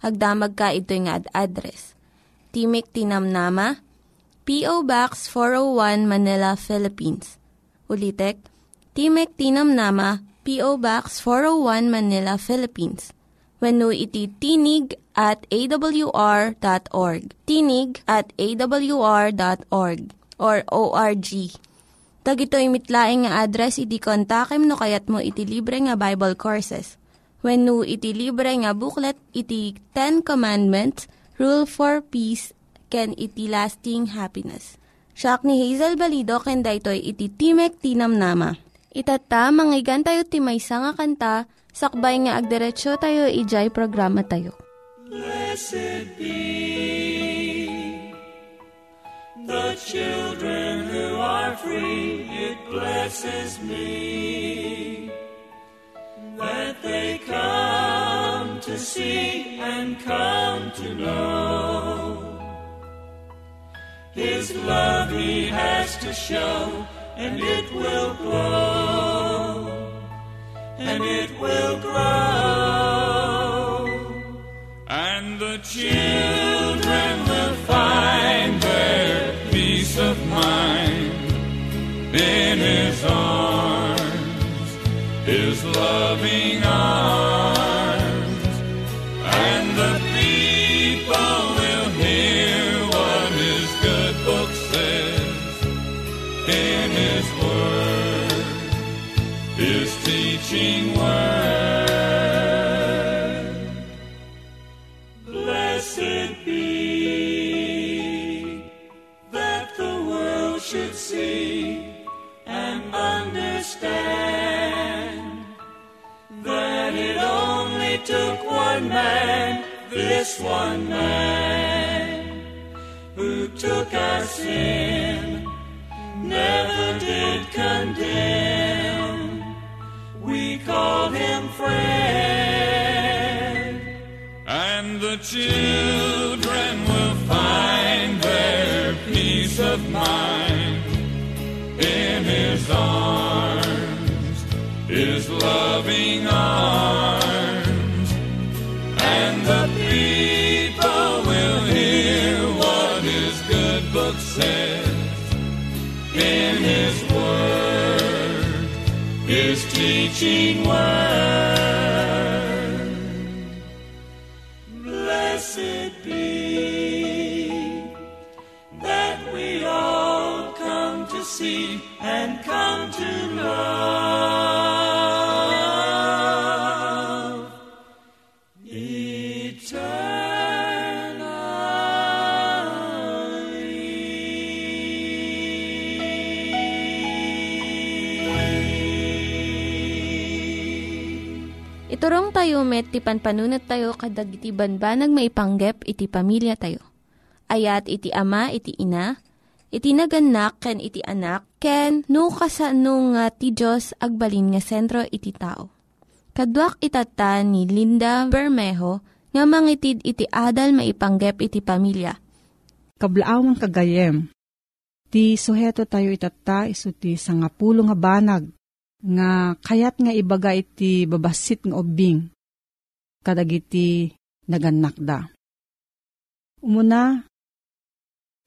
hagdamag ka ito nga ad address. Timek Tinamnama, P.O. Box 401 Manila, Philippines. Ulitek, Timek Tinamnama, P.O. Box 401 Manila, Philippines. When iti tinig at awr.org. Tinig at awr.org or ORG. Tag ito mitlaing nga address iti kontakem no kayat mo iti libre nga Bible Courses. When no iti libre nga booklet iti Ten Commandments, Rule for Peace, can iti lasting happiness. Siya ni Hazel Balido ken daytoy iti Timek Tinam Nama. Itata manggigan tayo timaysa nga kanta sakbay nga agderetsyo tayo ijay programa tayo. Blessed be the children who are free. It blesses me that they come to see and come to know His love He has to show, and it will grow, and it will grow. And the children will find their peace of mind in His arms, love. Sin, never did condemn. We call him friend. And the children wine. Iturong tayo met, ti panpanunat tayo kadag iti banbanag maipanggep iti pamilya tayo. Ayat iti ama, iti ina, iti naganak, ken iti anak, ken no kasano nga ti Diyos agbalin nga sentro iti tao. Kaduak itata ni Linda Bermejo nga mangitid iti adal maipanggep iti pamilya. Kablaawang kagayem. Ti suheto tayo itata iso ti sangapulo nga banag nga kayat nga ibaga iti babasit nga ubing kadagiti naganakda. Umuna,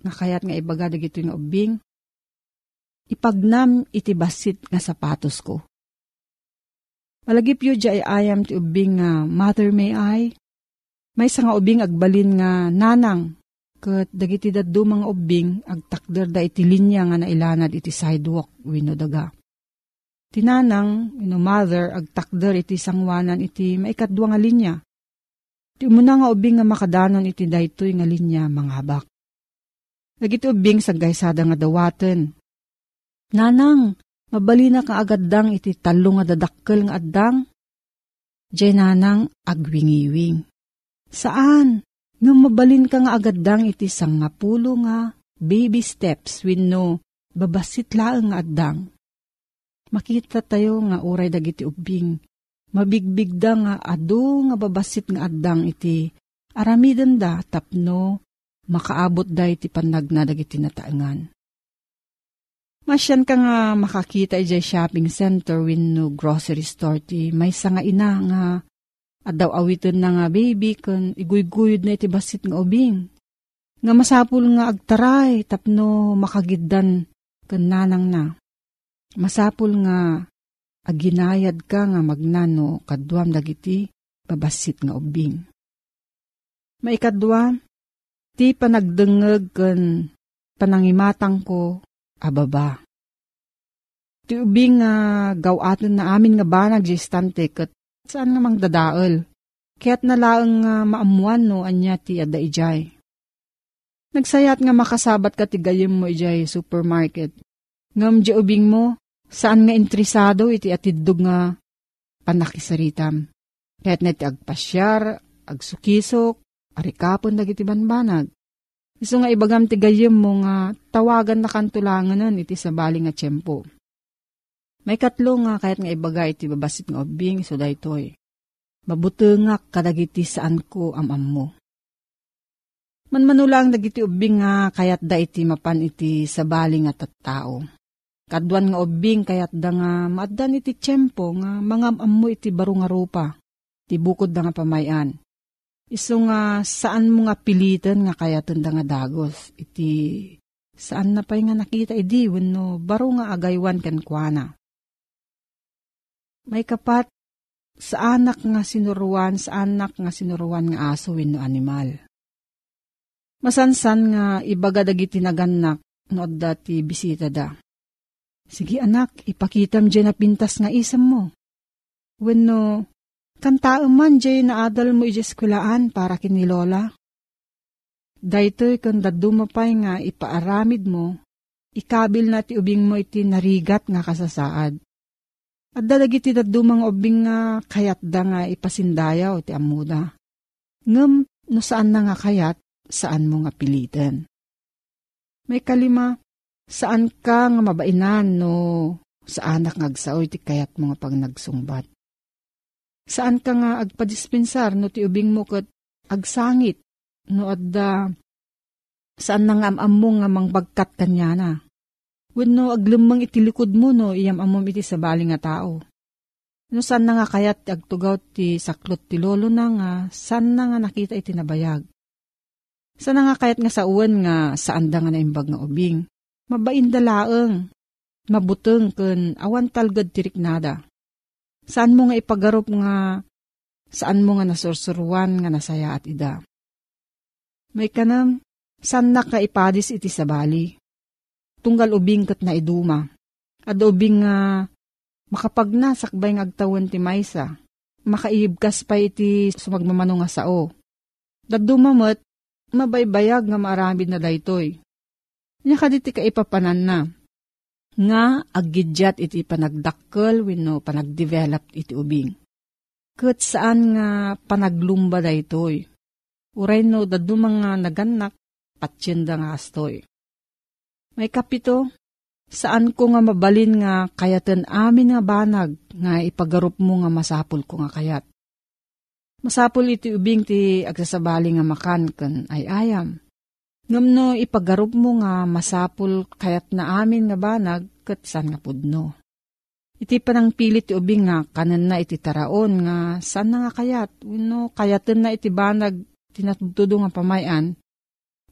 nga kayat nga ibaga dagito nga ubing, ipagnam iti basit nga sapatos ko. Malagip yu ay ayam ti ubing nga mother may I, may nga ubing agbalin nga nanang, kat dagiti daddo mga ubing agtakder da iti linya nga nailanad iti sidewalk wino daga. Tinanang, ino mother, agtakder iti sangwanan iti maikadwa nga linya. Ti muna nga ubing nga makadanon iti daytoy nga linya mga habak. Nagiti ubing sa gaysada nga dawaten. Nanang, mabali na ka agaddang iti talo nga dadakkel nga addang. Diyay nanang agwingiwing. Saan? Nga mabalin ka nga agaddang iti sangapulo nga baby steps no babasit laeng nga addang makita tayo nga uray dagiti ubing. Mabigbigda nga adu nga babasit nga addang iti aramiden da tapno makaabot da iti panagna dagiti nataangan. Masyan ka nga makakita iti shopping center no grocery store ti may nga ina nga at daw awitin na nga baby kun iguyguyod na iti basit nga ubing. Nga masapul nga agtaray tapno makagiddan kun nanang na. Masapul nga aginayad ka nga magnano kadwam dagiti babasit nga ubing. Maikadwa, ti panagdengeg ken panangimatang ko ababa. Ti ubing nga gawaton na amin nga banag jistante ket saan nga mang dadaol. Kaya't nalaang nga maamuan no anya ti ada ijay. Nagsayat nga makasabat ka ti gayem mo ijay supermarket. Ngam di ubing mo, Saan nga intrisado iti atidog nga panakisaritam. Kaya't na iti agpasyar, agsukisok, arikapon dagiti banbanag. Iso nga ibagam ti gayem mo nga tawagan na kantulanganan iti sabali nga tiyempo. May katlo nga kayat nga ibaga iti babasit nga obing so daytoy. Mabutengak kadagiti saan ko amam mo. Manmanulang dagiti ubing nga kayat da iti mapan iti sabali nga tattao. Kadwan nga ubing kayat da nga maaddan iti tiyempo nga mga ammo iti baro nga rupa. Ti bukod da nga pamayan. Iso nga saan mo nga pilitan nga kayatan da nga dagos. Iti saan na pa'y nga nakita idi wenno baro nga agaywan ken kuana. May kapat sa anak nga sinuruan, sa anak nga sinuruan nga aso wenno animal. Masansan nga ibaga dagiti naganak no adda ti bisita da. Sige anak, ipakitam dyan na pintas nga isam mo. Wenno, kanta man dyan na adal mo ijeskulaan para kini Lola. Daytoy kung dadumapay nga ipaaramid mo, ikabil na ti ubing mo iti narigat nga kasasaad. At dalag iti dadumang ubing nga kayat da nga ipasindayaw ti amuda. Ngem no saan na nga kayat, saan mo nga pilitan. May kalima, Saan ka nga mabainan no sa anak nga agsaoy ti kayat mga pag? Saan ka nga agpadispensar no ti ubing mo kat agsangit no adda saan na nga amam nga mangbagkat kanya na? Wenno aglumang itilikod mo no iyam amom iti sa bali nga tao. No saan na nga kayat agtugaw ti saklot ti lolo na nga saan na nga nakita iti nabayag. Saan na nga kayat nga sa uwan nga saan da nga naimbag nga ubing mabain dalaeng, mabuteng ken awan talgad tiriknada. Saan mo nga ipagarop nga, saan mo nga nasursuruan nga nasaya at ida. May kanam, saan na ka ipadis iti sabali. Tunggal ubing kat na iduma. At ubing nga makapagnasakbay nga agtawan ti maysa. Makaibkas pa iti sumagmamano nga sao. Dadumamot, mabaybayag nga maaramid na daytoy. Nya kaditi ka ipapanan na. Nga aggidyat iti panagdakkel wenno panagdevelop iti ubing. Kat saan nga panaglumba da itoy. Uray no dadu mga naganak patsyenda nga astoy. May kapito, saan ko nga mabalin nga kayatan amin nga banag nga ipagarup mo nga masapul ko nga kayat. Masapul iti ubing ti agsasabali nga makan kan ay ayam Ngam no ipagarup mo nga masapul kayat na amin nga banag kat san nga pudno. Iti panang pilit ti ubing nga kanan na iti taraon nga saan na nga kayat. Uno, kayaten na iti banag tinatudo nga pamayan.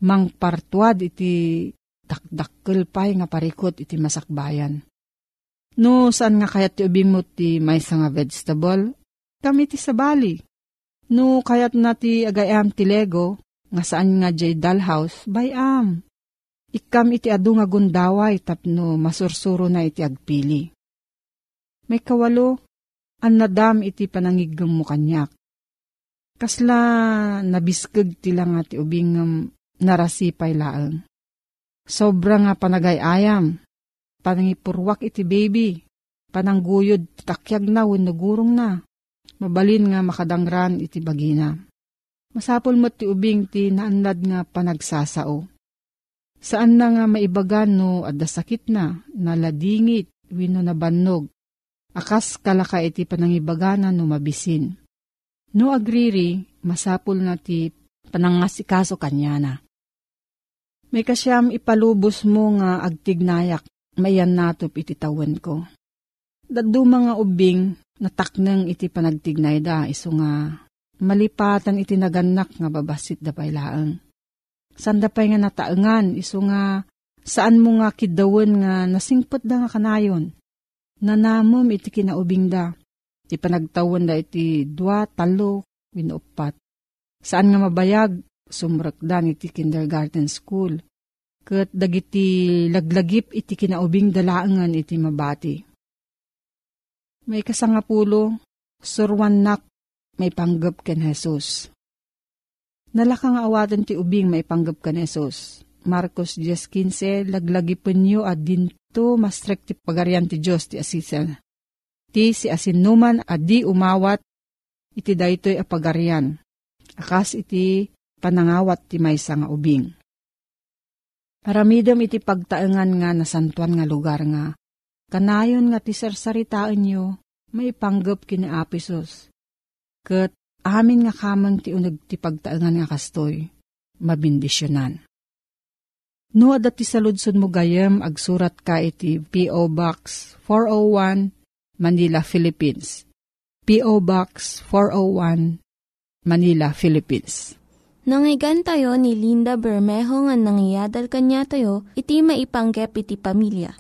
Mang partuad iti dakdakkel pay nga parikot iti masakbayan. No, saan nga kayat ti ubing mo ti may nga vegetable? Kami ti sabali. No, kayat na ti agayam ti lego, nga saan nga jay dalhouse, bayam. Ikam iti adu nga gundaway tapno masursuro na iti agpili. May kawalo, an nadam iti panangigam mo kanyak. Kasla nabiskag tila nga ti ubing narasipay laang. Sobra nga panagayayam, panangipurwak iti baby, panangguyod takyag na wenno gurong na, mabalin nga makadangran iti bagina. Masapol mo ti ubing ti naanlad nga panagsasao. Saan na nga maibagan no adda sakit na, naladingit, wino na bannog, akas kalaka iti panangibagana no mabisin. No agriri, masapul na ti panangasikaso kanya na. May kasyam ipalubos mo nga agtignayak, mayan natop iti tawen ko. Dadu mga ubing, nataknang iti panagtignay da, iso nga malipatan iti naganak nga babasit da pailaang. Sanda pa'y nga nataengan, iso nga saan mo nga kidawen nga nasingpot da nga kanayon. Nanamom iti kinaubing da, iti panagtawan da iti dua, talo, winupat. Saan nga mabayag, sumrakdan iti kindergarten school. Kat dagiti laglagip iti kinaubing dalaangan iti mabati. May kasangapulo, surwan nak, may panggap ken Jesus. Nalakang awatan ti ubing may panggap ken Jesus. Marcos 10.15, laglagipin nyo at dinto mastrek ti pagarian ti Diyos ti asisel. Ti si asinuman at di umawat, iti daytoy a pagarian. Akas iti panangawat ti maysa nga ubing. Paramidam iti pagtaengan nga nasantuan nga lugar nga. Kanayon nga ti sarsaritaan nyo, may panggap kini Apisos. Kat amin nga kamang ti unag ti pagtaengan nga kastoy, mabindisyonan. No, dati sa ludson mo gayam, agsurat ka iti P.O. Box 401, Manila, Philippines. P.O. Box 401, Manila, Philippines. Nangyigan tayo ni Linda Bermejo nga nangyadal kanya tayo, iti maipanggep iti pamilya.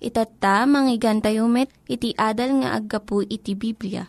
Itatta, manggigan tayo met, iti adal nga aggapu iti Biblia.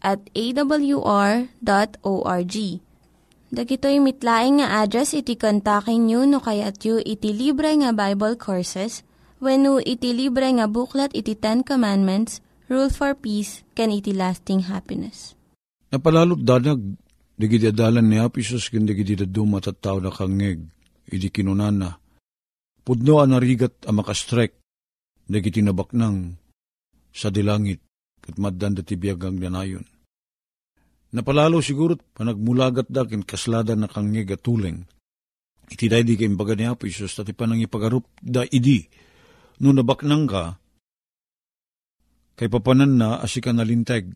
at awr.org Dagitoy mitlaing nga address iti kontakin nyo no kayat yu iti libre nga Bible Courses when no iti libre nga buklat iti Ten Commandments, Rule for Peace, can iti lasting happiness. Napalalot danag, digiti adalan ni Apisos kin digiti dadu matataw na kangeg, iti kinunana. Pudno ang narigat ang makastrek, digiti nabaknang sa dilangit, kat maddan dati biyagang danayon Napalalo siguro panagmulagat da kin kaslada na kang nga tuleng. Iti day di kayong baga ni Apo Isus, tati panang ipagarup da idi. No nabaknang ka, kay papanan na asika nalinteg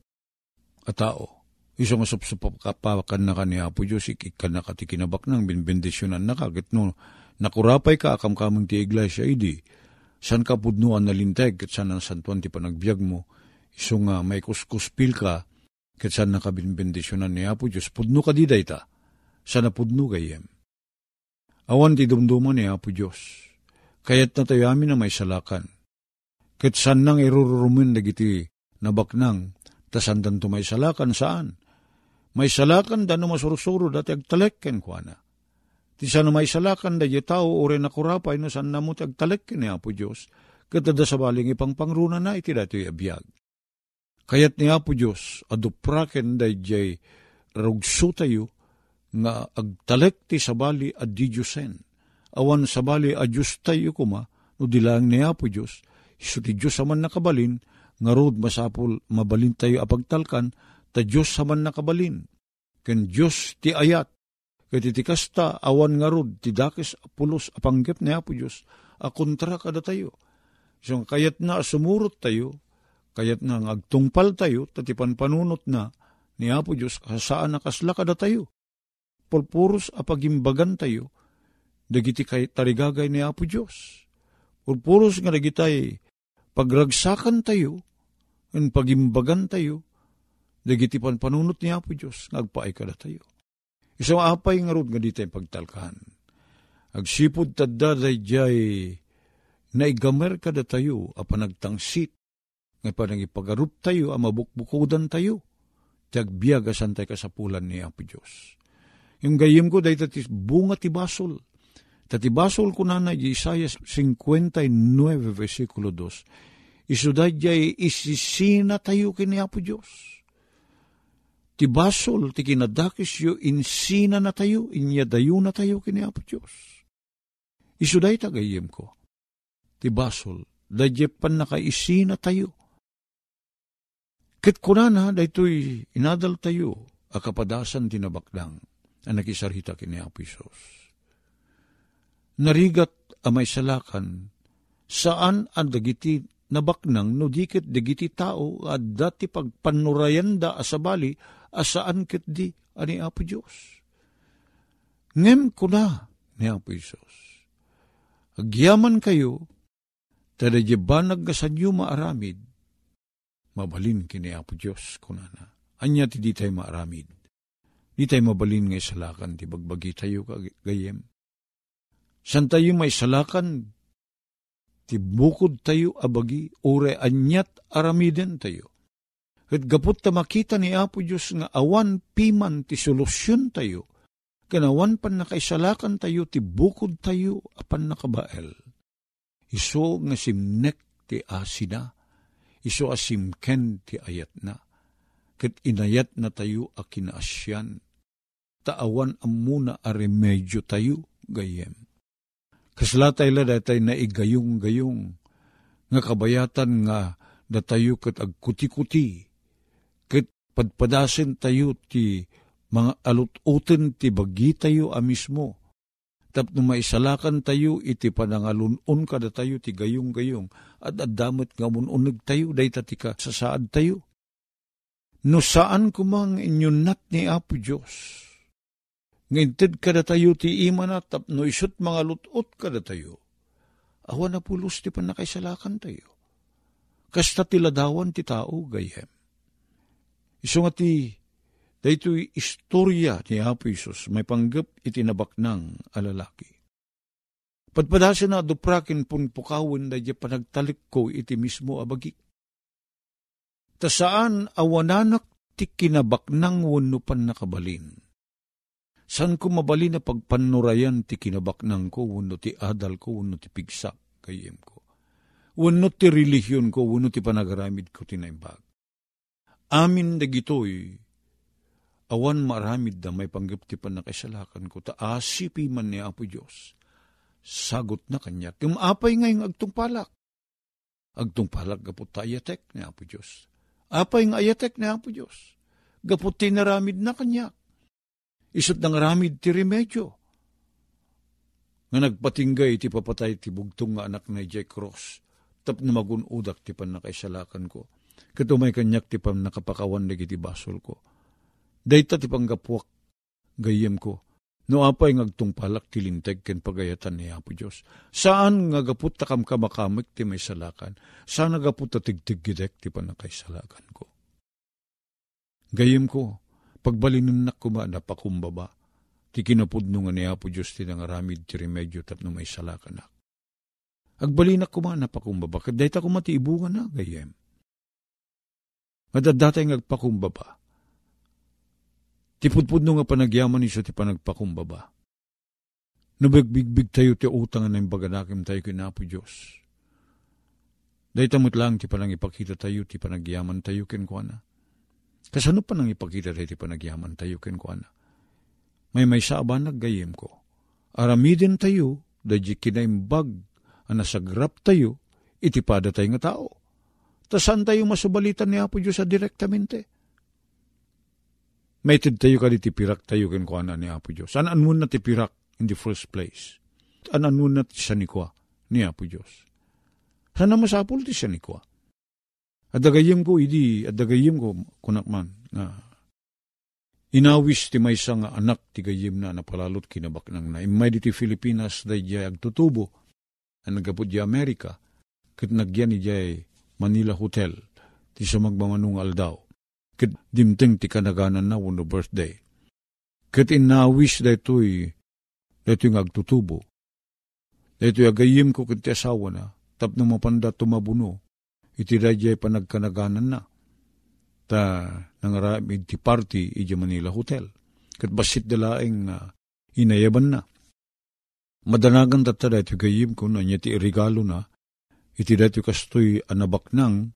a tao. Iso nga supsupakan na ka ni Apo Diyos, ikikan na ka ti kinabaknang binbendisyonan na ka. No, nakurapay ka akam kamang ti iglesia idi. San ka pudnuan nalinteg, kat san ang santuan ti panagbiag mo. Iso nga may kuskuspil ka, Kat saan nakabinbendisyonan ni Apo Diyos, pudno ka di dayta, sana pudno kayem. Awan ti dumduman ni Apo Diyos, kayat na tayo amin na may salakan. Kat saan nang irurumin dagiti nabaknang, tasandan to may salakan saan? May salakan da no masursuro dati agtalekken kwa na. Ti sana may salakan da tao ore na kurapay no saan namo agtalekken ni Apo Diyos, katada sa baling ipang pangruna na iti dati abiyag. Kayat ni Apo Diyos, adupraken day jay rugso tayo, nga agtalek ti sabali at di Diyosen. awan sabali a Diyos tayo kuma, no dilang niya po Diyos, iso ti Diyos saman nakabalin, nga rod masapol mabalin tayo apagtalkan, ta Diyos saman nakabalin. Ken Diyos ti ayat, ket iti kasta awan nga rod ti dakes pulos apanggep niya po Diyos, a kontra kada tayo. So kayat na sumurot tayo, kayat na agtungpal tayo, tatipan panunot na, ni Apo Diyos, saan nakasla kada tayo. Purpuros apagimbagan tayo, dagiti kay tarigagay ni Apo Diyos. Purpuros nga dagitay pagragsakan tayo, en pagimbagan tayo, dagiti pan panunot ni Apo Diyos, ngagpaay kada tayo. Isang apay nga rod nga di tayo pagtalkan. Agsipod tadda day jay naigamer kada tayo, apan nagtangsit, nga pa ipagarup tayo, ang mabukbukudan tayo, tagbiag asantay kasapulan ni Apo Diyos. Yung gayim ko, dahi tatis bunga ti basol. Tati basol ko na na, Isaiah 59, versikulo 2. Isuday jay isisina tayo kini Apo Diyos. Ti basol, ti kinadakis yo, insina na tayo, inyadayo na tayo kini Apo Diyos. Isuday tagayim ko. Ti basol, dadye pan nakaisina tayo Kit kunana, daytoy inadal tayo, akapadasan tinabakdang, ang nakisarita kini Apisos. Narigat amay salakan, saan ang dagiti nabaknang no dikit dagiti tao at dati pagpanurayanda asabali asaan kit di ani Apo Diyos. Ngem kuna ni Apo Isos. Agyaman kayo, tada banag kasanyo maaramid, mabalin kini Apo Diyos kunana. Anya ti di tayo maaramid. Di tayo mabalin nga salakan ti bagbagi tayo kagayem. San tayo may salakan ti bukod tayo abagi ure anyat aramiden tayo. At gapot ta makita ni Apo Diyos nga awan piman ti solusyon tayo. Kanawan pan nakaisalakan tayo ti bukod tayo apan nakabael. Iso nga simnek ti asina iso asimken ti ayat na. Ket inayat na tayo a kinaasyan. Taawan amuna a remedyo tayo gayem. Kaslatay la datay na igayong-gayong nga kabayatan nga datayo ket agkuti-kuti ket padpadasen tayo ti mga alututen ti bagi tayo a mismo tapno maisalakan tayo iti panangalunon kada tayo ti gayong-gayong at adamot nga mununig tayo day tatika sa saad tayo. No saan kumang inyunat ni Apo Diyos. Ngintid kada tayo ti imana tapno isot mga lutot kada tayo. Awan na pulos ti panakaisalakan tayo. Kasta tiladawan ti tao gayem. Iso nga Daytoy istorya ni Apo Isus, may panggap itinabak ng alalaki. Padpadasin na duprakin pun pukawin da panagtalik ko iti mismo abagi. Ta saan awananak ti kinabak ng wanupan nakabalin. San ko mabali na pagpanurayan ti kinabak ng ko, wano ti adal ko, wano ti pigsak kayem ko. Wano ti relihiyon ko, wano ti panagaramid ko tinaimbag. Amin dagitoy, awan maramid da may panggaptipan na kaisalakan ko, taasipi man ni Apo Diyos. Sagot na kanya, kumapay ngayong agtungpalak. Agtungpalak gapot ta ayatek ni Apo Diyos. Apay nga ayatek ni Apo Diyos. Gapot tinaramid na kanya. Isot ng ramid ti remedyo. Nga nagpatinggay ti papatay ti bugtong nga anak na Jack Cross. Tap na magunudak ti pan nakaisalakan ko. Katumay kanyak ti pan nakapakawan na basol ko Dayta ti panggapuak gayem ko. No apay ngagtungpalak tilinteg ken pagayatan ni Apo Diyos. Saan nga gaput takam kamakamik ti may salakan? Saan nga gaput tigtig gidek ti panakay salakan ko? Gayem ko, pagbalinin nak kuma napakumbaba, ti kinapudno nga ni Apo Diyos ti nangaramid ti remedyo tapno may salakan nak. Agbalinak kuma napakumbaba, kadayta kuma ti ibungan na gayem. Madadatay ngagpakumbaba, Ti pudpudno nga panagyaman iso ti panagpakumbaba. Nabagbigbig tayo ti utang na baganakim tayo kinapo Diyos. Dahil tamot lang ti panang ipakita tayo ti panagyaman tayo ken kuana. Kasano pa nang ipakita tayo ti panagyaman tayo ken kuana. May may sa abanag gayem ko. Aramidin tayo dadya kinaimbag, ang nasagrap tayo, itipada tayo nga tao. Ta saan tayo masubalitan ni Apo Diyos sa direktamente? May tayo ka di tipirak tayo ken kuana ni Apo Diyos. Anan mo na tipirak in the first place? Anan mo na ti ni kwa ni Apo Diyos? Sana masapul ti siya ni kwa? Ko, idi, adagayim ko, kunakman, na inawis ti may nga anak ti gayim na napalalot kinabak nang na. Imay di ti Filipinas da jay agtutubo, ang nagapod di Amerika, kat nagyan ni jay Manila Hotel, ti sa magmamanungal daw. Kat dimteng ti kanaganan na wano birthday. Kat inawis da ito'y, da ito'y agtutubo. Da ito'y agayim ko ti asawa na, tap na mapanda tumabuno, iti radya panagkanaganan na. Ta nangaramid ti party iti Manila Hotel. Kat basit dalaeng uh, inayaban na. Madanagan tata dati gayim ko na niya ti regalo na, iti dati kastoy anabak nang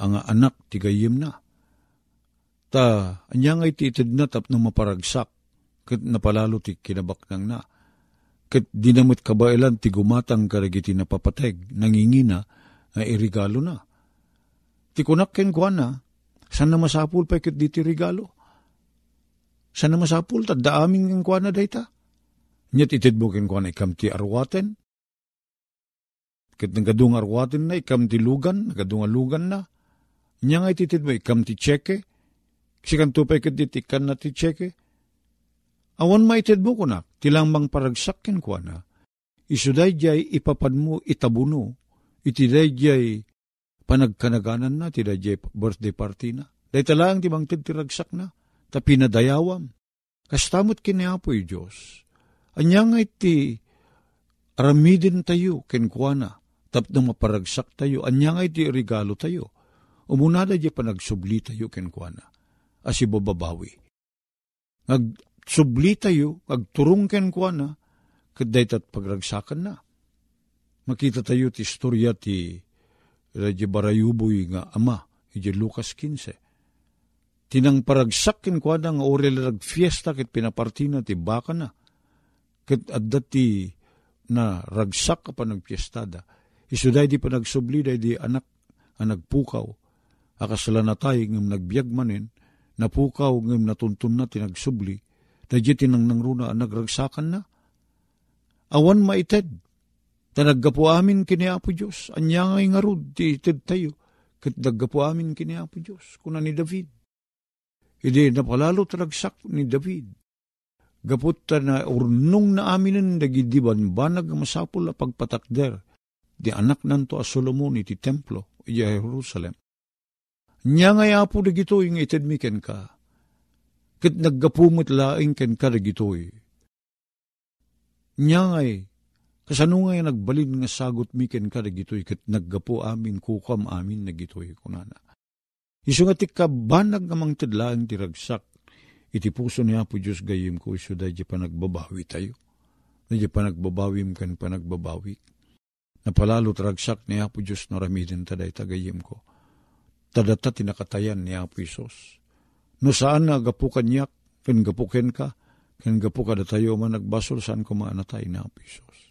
ang anak ti gayim na. Ta, anya nga iti itid na tap na maparagsak, kat napalalo ti kinabak nang na. Kat dinamit kabailan ti gumatang karagiti napapateg, nangingina, nga irigalo na. Ti kunak ken kuan na, san na masapul pa ket diti regalo? San na masapul ta da aming ken kuan na dayta? Nyet itid mo ken kuan ikam ti arwaten? Ket nagadung arwaten na ikam ti lugan, nagadung lugan na. Nya nga ititid mo ikam ti cheke? Sikan tupay ket diti kan na ti cheke? Awan maitid mo kunak, tilang mang paragsak ken kuan na. Isuday jay ipapad mo itabuno, itiday jay panagkanaganan na, ti dayjay birthday party na. Day talang ti bang tiragsak na, ta pinadayawam. Kastamot kiniapoy Diyos. Anya nga iti aramidin tayo kenkwana, tapno maparagsak tayo, anya nga iti regalo tayo. Umunada di panagsubli tayo kenkwana, asi bababawi. Nagsubli tayo, agturong kenkwana, kaday tat pagragsakan na. Makita tayo ti istorya ti Radya barayuboy nga ama, iti Lucas 15. Tinang paragsakin kwa nga orel rag fiesta kit pinapartina ti baka na. Kit adda ti na ragsak ka pa nagpiestada. Isuday di pa nagsubli day di anak ang nagpukaw. Akasala na tayo ngam nagbiag manin, napukaw ngam natuntun na tinagsubli, da di tinang nangruna ang nagragsakan na. Awan maited, Tanagga po amin kini Apo Diyos. Anya nga nga rod, ti ited tayo. Kat dagga amin kini Apo Diyos. Kuna ni David. Hindi napalalo talagsak ni David. Gapot na urnong na aminin dagidiban banag masapol a pagpatakder. Di anak nanto a Solomon iti templo, iya Jerusalem. Nya nga apo dagito yung ited mi ken ka. Kat naggapumot laing ken ka dagitoy. Nya nga Kasano nga nagbalin nga sagot miken ka dagitoy ket naggapo amin kukam amin nagitoy kunana. Isu nga ti kabanag namang tidlaan ti ragsak iti puso niya po Diyos gayim ko iso da pa nagbabawi tayo. Da pa nagbabawim kan pa nagbabawi. Napalalo ragsak niya po Diyos no ramidin taday tagayim ko. Tadata tinakatayan niya po Isos. No saan na gapu kanyak, kan gapuken ka, kan gapu kada tayo man nagbasol saan ko maanatay na po Isos.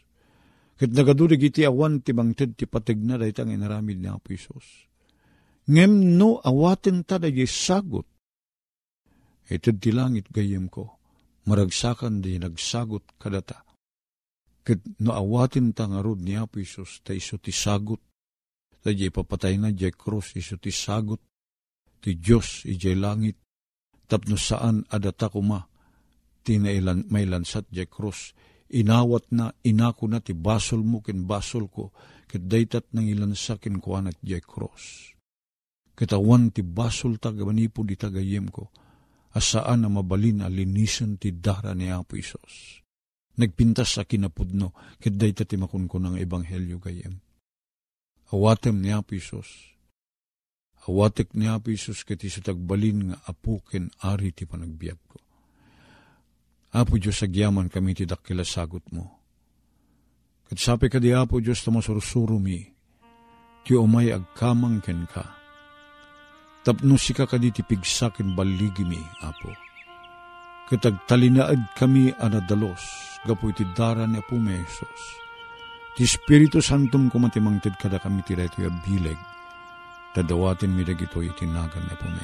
Kat nagadurig iti awan ti bangted ti patig na dahi tang inaramid ni Apo Isos. Ngem no awaten ta dahi sagot. Ito ti langit gayem ko, maragsakan di nagsagot kadata. Kat no awaten ta nga rod ni Apo Isos, ta iso ti sagot. Di papatay na di cross, iso ti sagot. Ti Diyos ijay langit. Tapno saan adata kuma, ti may lansat di cross inawat na, inako na ti basol mo ken basol ko, ket daytat nang ilansakin ko anat jay cross. Katawan ti basol tagamanipo di tagayem ko, asaan na mabalin alinisan ti dara ni Apo Isos. Nagpintas sa kinapudno, ket daytat ti makun ko ng ebanghelyo gayem. Awatem ni Apo Isos, awatek ni Apo Isos ket iso tagbalin nga apo ken ari ti panagbiag ko Apo Diyos, agyaman kami ti dakila sagot mo. Kat sapi ka di Apo Diyos, tamasurusuro mi, ti umay agkamang ken ka. Tapno si ka kadi ti pigsakin baligi mi, Apo. Katag talinaad kami anadalos, gapu iti dara ni Apo Mesos. Ti Espiritu Santum kumatimangtid kada kami ti daytoy a bileg. Tadawatin mi dagito itinagan na po na.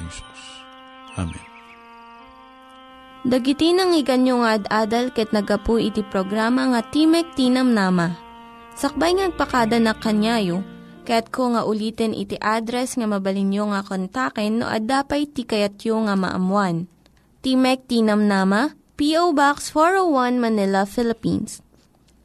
Amen. Dagiti nang iganyo nga ad-adal ket nagapu iti programa nga Timek Tinam Nama. Sakbay ngagpakada na kanyayo, ket ko nga ulitin iti address nga mabalinyo nga kontaken no ad-dapay tikayatyo nga maamuan. Timek Tinam Nama, P.O. Box 401 Manila, Philippines.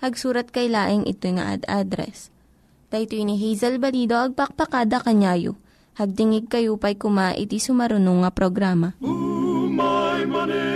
Hagsurat kay laing ito nga ad address. Daytoy ni Hazel Balido agpakpakada kanyayo. Hagdingig kayo pa'y kuma iti sumarunong nga programa. Ooh, my money.